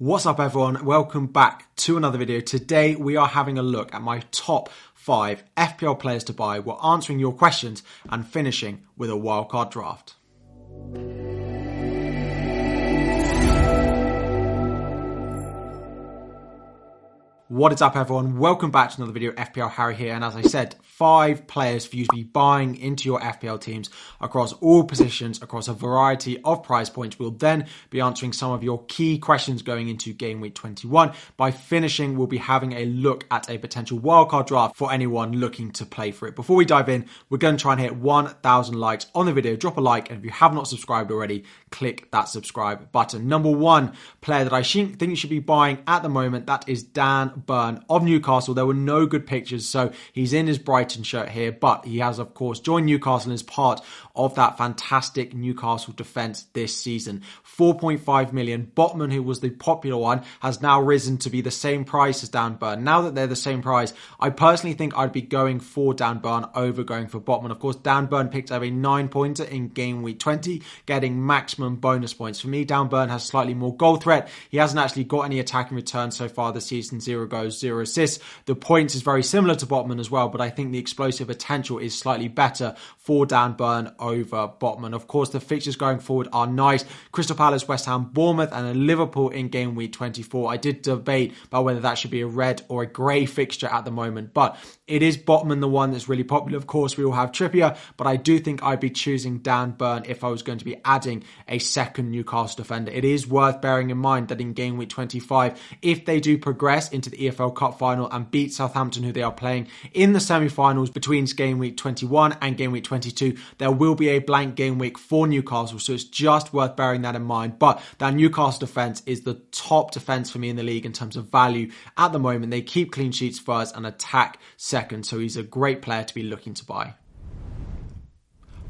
What's up, everyone? Welcome back to another video. Today, we are having a look at my top five FPL players to buy. We're answering your questions and finishing with a wildcard draft. What is up, everyone? Welcome back to another video. FPL Harry here, and as I said, five players for you to be buying into your FPL teams across all positions, across a variety of price points. We'll then be answering some of your key questions going into game week 21. By finishing, we'll be having a look at a potential wildcard draft for anyone looking to play for it. Before we dive in, we're going to try and hit 1,000 likes on the video. Drop a like, and if you have not subscribed already, click that subscribe button. Number one player that I think you should be buying at the moment that is Dan Burn of Newcastle. There were no good pictures, so he's in his Brighton shirt here, but he has, of course, joined Newcastle as part of that fantastic Newcastle defence this season. 4.5 million. Botman, who was the popular one, has now risen to be the same price as Dan Burn. Now that they're the same price, I personally think I'd be going for Dan Burn over going for Botman. Of course, Dan Burn picked up a nine pointer in game week 20, getting maximum bonus points. For me, Dan Burn has slightly more goal threat. He hasn't actually got any attacking returns so far this season, zero goals, zero assists. The points is very similar to Botman as well, but I think the explosive potential is slightly better for Dan Burn over Botman. Of course, the fixtures going forward are nice. Crystal Palace, West Ham, Bournemouth, and Liverpool in game week 24. I did debate about whether that should be a red or a grey fixture at the moment, but it is Botman the one that's really popular. Of course, we all have Trippier, but I do think I'd be choosing Dan Burn if I was going to be adding a second Newcastle defender. It is worth bearing in mind that in game week 25, if they do progress into the EFL Cup final and beat Southampton, who they are playing in the semi finals between game week 21 and game week 22, there will be a blank game week for Newcastle. So it's just worth bearing that in mind. But that Newcastle defence is the top defence for me in the league in terms of value at the moment. They keep clean sheets first and attack second. So he's a great player to be looking to buy.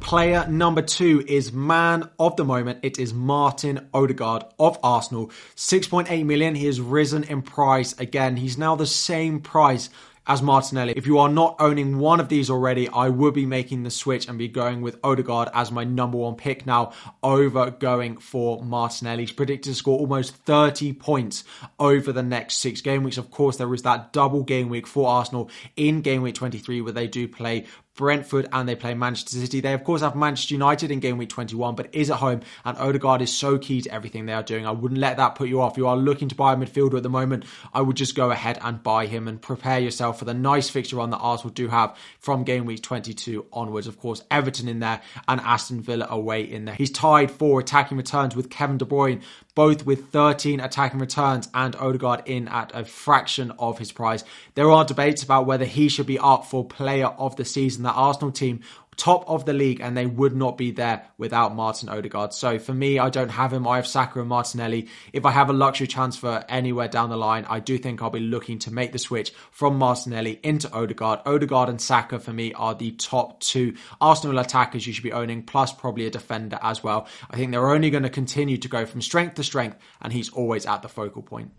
Player number two is man of the moment. It is Martin Odegaard of Arsenal. 6.8 million. He has risen in price again. He's now the same price as Martinelli. If you are not owning one of these already, I would be making the switch and be going with Odegaard as my number one pick now over going for Martinelli. He's predicted to score almost 30 points over the next six game weeks. Of course, there is that double game week for Arsenal in game week 23 where they do play Brentford and they play Manchester City. They, of course, have Manchester United in game week 21, but is at home. And Odegaard is so key to everything they are doing. I wouldn't let that put you off. You are looking to buy a midfielder at the moment. I would just go ahead and buy him and prepare yourself for the nice fixture run that Arsenal do have from game week 22 onwards. Of course, Everton in there and Aston Villa away in there. He's tied for attacking returns with Kevin De Bruyne both with 13 attacking returns and Odegaard in at a fraction of his price. There are debates about whether he should be up for player of the season. That Arsenal team top of the league and they would not be there without Martin Odegaard. So for me, I don't have him. I have Saka and Martinelli. If I have a luxury transfer anywhere down the line, I do think I'll be looking to make the switch from Martinelli into Odegaard. Odegaard and Saka for me are the top two Arsenal attackers you should be owning, plus probably a defender as well. I think they're only going to continue to go from strength to strength and he's always at the focal point.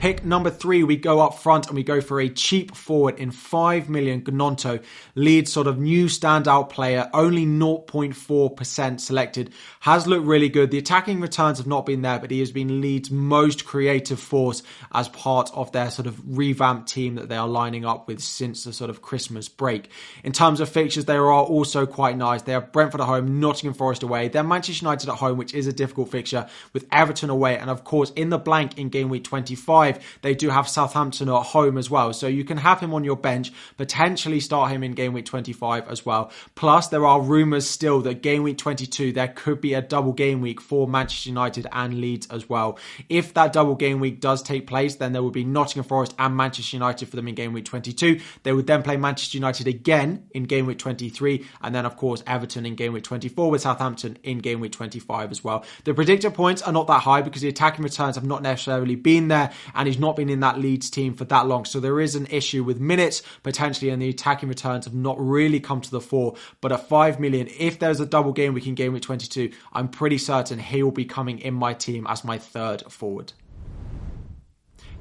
Pick number three, we go up front and we go for a cheap forward in 5 million. Gnonto, lead sort of new standout player, only 0.4% selected, has looked really good. The attacking returns have not been there, but he has been Leeds' most creative force as part of their sort of revamped team that they are lining up with since the sort of Christmas break. In terms of fixtures, they are also quite nice. They have Brentford at home, Nottingham Forest away. They're Manchester United at home, which is a difficult fixture, with Everton away, and of course in the blank in game week 25 25, they do have Southampton at home as well. So you can have him on your bench, potentially start him in game week 25 as well. Plus, there are rumours still that game week 22, there could be a double game week for Manchester United and Leeds as well. If that double game week does take place, then there would be Nottingham Forest and Manchester United for them in game week 22. They would then play Manchester United again in game week 23, and then, of course, Everton in game week 24 with Southampton in game week 25 as well. The predictor points are not that high because the attacking returns have not necessarily been there, and he's not been in that Leeds team for that long. So there is an issue with minutes potentially, and the attacking returns have not really come to the fore. But at 5 million, if there's a double game week in game week 22, I'm pretty certain he will be coming in my team as my third forward.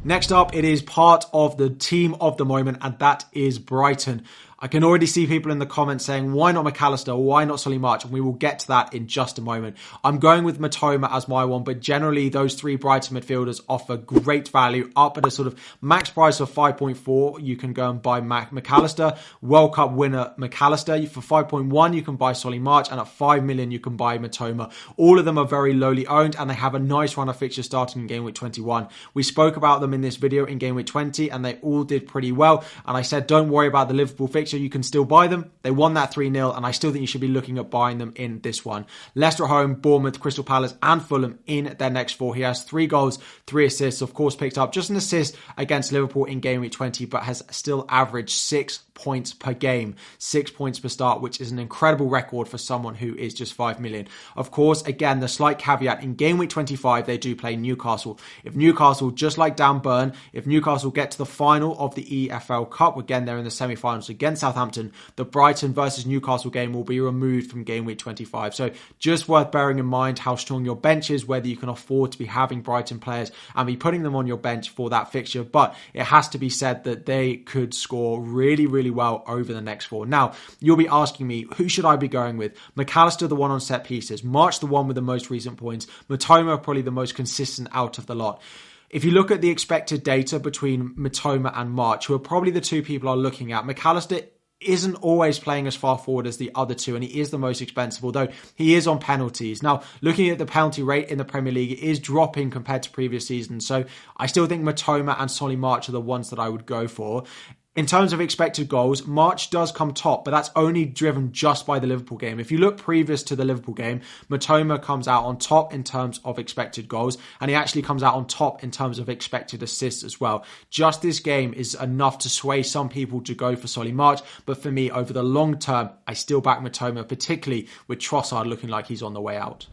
Next up, it is part of the team of the moment, and that is Brighton. I can already see people in the comments saying, why not Mac Allister? Why not Solly March? And we will get to that in just a moment. I'm going with Mitoma as my one, but generally those three Brighton midfielders offer great value up at a sort of max price of 5.4. You can go and buy Mac Mac Allister, World Cup winner Mac Allister. For 5.1, you can buy Solly March, and at 5 million, you can buy Mitoma. All of them are very lowly owned, and they have a nice run of fixtures starting in game week 21. We spoke about them in this video in game week 20, and they all did pretty well. And I said, don't worry about the Liverpool fixture fixture, you can still buy them. They won that 3 0, and I still think you should be looking at buying them in this one. Leicester at home, Bournemouth, Crystal Palace, and Fulham in their next four. He has three goals, three assists, of course, picked up just an assist against Liverpool in game week 20, but has still averaged six points per game, six points per start, which is an incredible record for someone who is just 5 million. Of course, again, the slight caveat in game week 25, they do play Newcastle. If Newcastle, just like Dan Burn, if Newcastle get to the final of the EFL Cup, again, they're in the semi finals against Southampton, the Brighton versus Newcastle game will be removed from game week 25. So just worth bearing in mind how strong your bench is, whether you can afford to be having Brighton players and be putting them on your bench for that fixture. But it has to be said that they could score really, really really well over the next four. Now, you'll be asking me, who should I be going with? Mac Allister, the one on set pieces, March, the one with the most recent points, Mitoma, probably the most consistent out of the lot. If you look at the expected data between Mitoma and March, who are probably the two people I'm looking at, Mac Allister isn't always playing as far forward as the other two, and he is the most expensive, although he is on penalties. Now, looking at the penalty rate in the Premier League, it is dropping compared to previous seasons, so I still think Mitoma and Solly March are the ones that I would go for. In terms of expected goals, March does come top, but that's only driven just by the Liverpool game. If you look previous to the Liverpool game, Mitoma comes out on top in terms of expected goals, and he actually comes out on top in terms of expected assists as well. Just this game is enough to sway some people to go for Solly March, but for me, over the long term, I still back Mitoma, particularly with Trossard looking like he's on the way out.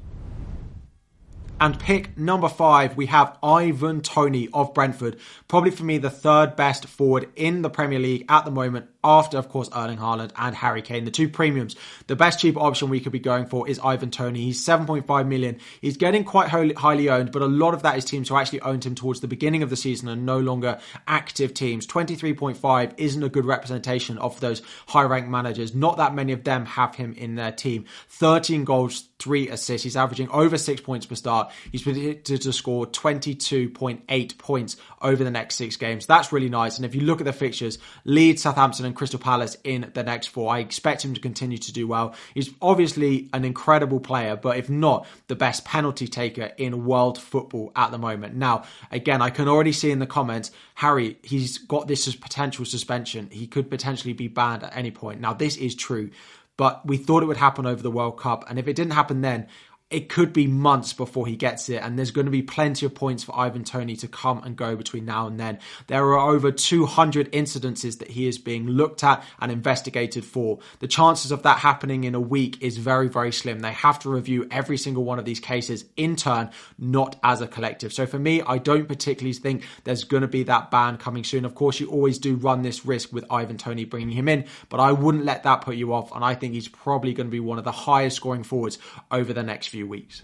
And pick number five, we have Ivan Toney of Brentford. Probably for me, the third best forward in the Premier League at the moment after, of course, Erling Haaland and Harry Kane, the two premiums. The best cheap option we could be going for is Ivan Toney. He's 7.5 million. He's getting quite highly owned, but a lot of that is teams who actually owned him towards the beginning of the season and no longer active teams. 23.5 isn't a good representation of those high ranked managers. Not that many of them have him in their team. 13 goals, three assists. He's averaging over six points per start. He's predicted to score 22.8 points over the next six games. That's really nice. And if you look at the fixtures, Leeds, Southampton, and Crystal Palace in the next four. I expect him to continue to do well. He's obviously an incredible player, but if not, the best penalty taker in world football at the moment. Now, again, I can already see in the comments, Harry, he's got this as potential suspension. He could potentially be banned at any point. Now, this is true but we thought it would happen over the World Cup. And if it didn't happen then, it could be months before he gets it, and there's going to be plenty of points for Ivan Toney to come and go between now and then. There are over 200 incidences that he is being looked at and investigated for. The chances of that happening in a week is very, very slim. They have to review every single one of these cases in turn, not as a collective. So for me, I don't particularly think there's going to be that ban coming soon. Of course, you always do run this risk with Ivan Toney bringing him in, but I wouldn't let that put you off, and I think he's probably going to be one of the highest scoring forwards over the next few few weeks.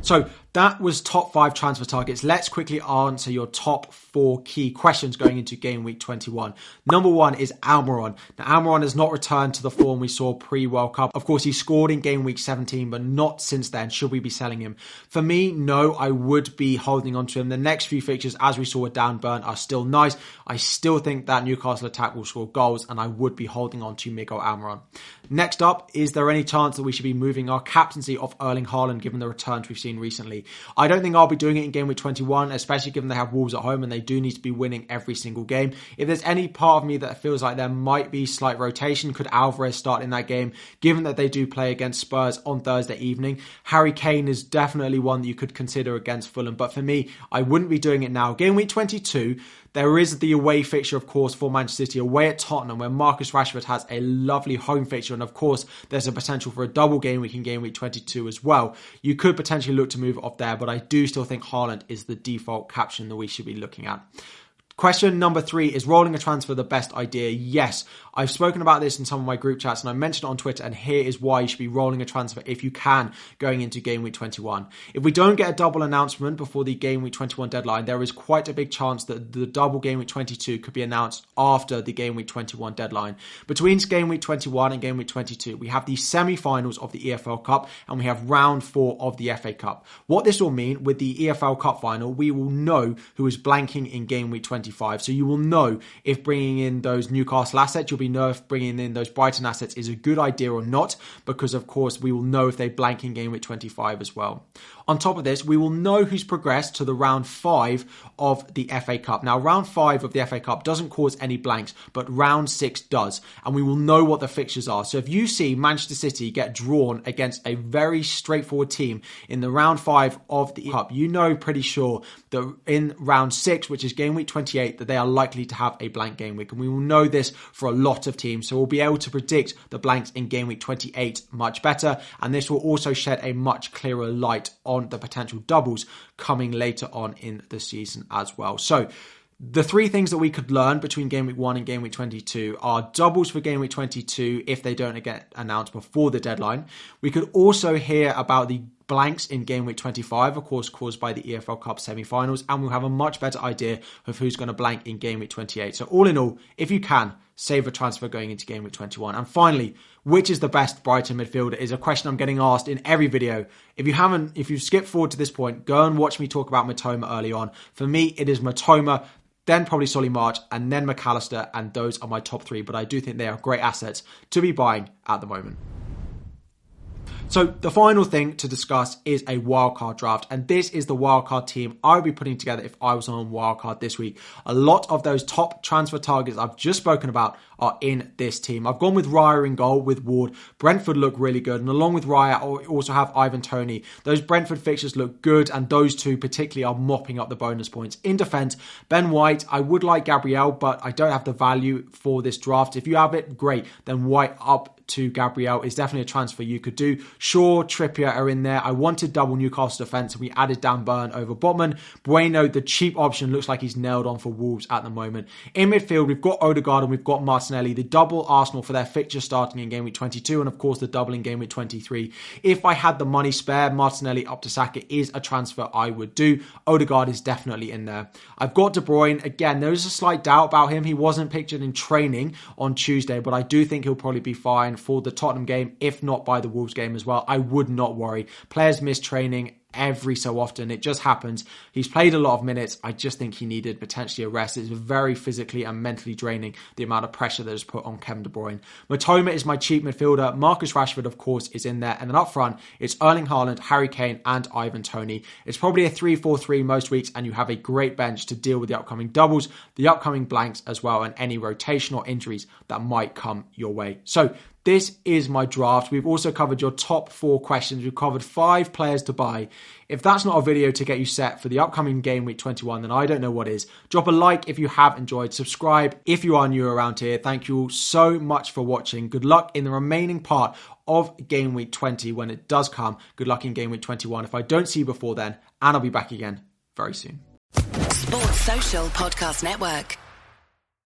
So that was top five transfer targets. Let's quickly answer your top four key questions going into game week 21. Number one is Almiron. Now, Almiron has not returned to the form we saw pre World Cup. Of course, he scored in game week 17, but not since then. Should we be selling him? For me, no, I would be holding on to him. The next few fixtures, as we saw with Dan Burn, are still nice. I still think that Newcastle attack will score goals, and I would be holding on to Miguel Almiron. Next up, is there any chance that we should be moving our captaincy off Erling Haaland given the returns we've seen recently? I don't think I'll be doing it in game week 21, especially given they have Wolves at home and they do need to be winning every single game. If there's any part of me that feels like there might be slight rotation, could Alvarez start in that game, given that they do play against Spurs on Thursday evening? Harry Kane is definitely one that you could consider against Fulham, but for me, I wouldn't be doing it now. Game week 22, there is the away fixture, of course, for Manchester City away at Tottenham, where Marcus Rashford has a lovely home fixture. And of course, there's a potential for a double game week in game week 22 as well. You could potentially look to move off there, but I do still think Haaland is the default captain that we should be looking at. Question number three is rolling a transfer the best idea? Yes. I've spoken about this in some of my group chats and I mentioned it on Twitter, and here is why you should be rolling a transfer if you can going into game week 21. If we don't get a double announcement before the game week 21 deadline, there is quite a big chance that the double game week 22 could be announced after the game week 21 deadline. Between game week 21 and game week 22, we have the semi finals of the EFL Cup and we have round four of the FA Cup. What this will mean with the EFL Cup final, we will know who is blanking in game week 25. So you will know if bringing in those Newcastle assets, you'll be know if bringing in those Brighton assets is a good idea or not, because of course we will know if they blank in game week 25 as well. On top of this, we will know who's progressed to the round five of the FA Cup. Now, round five of the FA Cup doesn't cause any blanks, but round six does, and we will know what the fixtures are. So if you see Manchester City get drawn against a very straightforward team in the round five of the Cup, you know pretty sure that in round six, which is game week 28, that they are likely to have a blank game week. And we will know this for a lot of teams. So we'll be able to predict the blanks in game week 28 much better. And this will also shed a much clearer light on the potential doubles coming later on in the season as well. So the three things that we could learn between game week 1 and game week 22 are doubles for game week 22 if they don't get announced before the deadline. We could also hear about the blanks in game week 25, of course, caused by the EFL Cup semi finals, and we'll have a much better idea of who's going to blank in game week 28. So, all in all, if you can, save a transfer going into game week 21. And finally, which is the best Brighton midfielder is a question I'm getting asked in every video. If you haven't, if you've skipped forward to this point, go and watch me talk about Mitoma early on. For me, it is Mitoma then probably Solly March, and then Mac Allister, and those are my top three. But I do think they are great assets to be buying at the moment. So the final thing to discuss is a wildcard draft, and this is the wildcard team I would be putting together if I was on wildcard this week. A lot of those top transfer targets I've just spoken about are in this team. I've gone with Raya in goal with Ward. Brentford look really good, and along with Raya, I also have Ivan Toney. Those Brentford fixtures look good, and those two particularly are mopping up the bonus points. In defence, Ben White, I would like Gabriel, but I don't have the value for this draft. If you have it, great. Ben White up to Gabriel is definitely a transfer you could do. Shaw, Trippier are in there. I wanted double Newcastle defence, and we added Dan Burn over Botman. Bueno, the cheap option, looks like he's nailed on for Wolves at the moment. In midfield, we've got Odegaard and we've got Martinelli. The double Arsenal for their fixture starting in game week 22, and of course the double in game week 23. If I had the money spare, Martinelli up to Saka is a transfer I would do. Odegaard is definitely in there. I've got De Bruyne. Again, there is a slight doubt about him. He wasn't pictured in training on Tuesday, but I do think he'll probably be fine for the Tottenham game, if not by the Wolves game as well. I would not worry. Players miss training every so often. It just happens. He's played a lot of minutes. I just think he needed potentially a rest. It's very physically and mentally draining the amount of pressure that is put on Kevin De Bruyne. Mitoma is my cheap midfielder. Marcus Rashford, of course, is in there. And then up front, it's Erling Haaland, Harry Kane, and Ivan Toney. It's probably a 3 4 3 most weeks, and you have a great bench to deal with the upcoming doubles, the upcoming blanks as well, and any rotational injuries that might come your way. So this is my draft. We've also covered your top four questions. We've covered five players to buy. If that's not a video to get you set for the upcoming game week 21, then I don't know what is. Drop a like if you have enjoyed. Subscribe if you are new around here. Thank you all so much for watching. Good luck in the remaining part of game week 20 when it does come. Good luck in game week 21 if I don't see you before then. And I'll be back again very soon. Sports Social Podcast Network.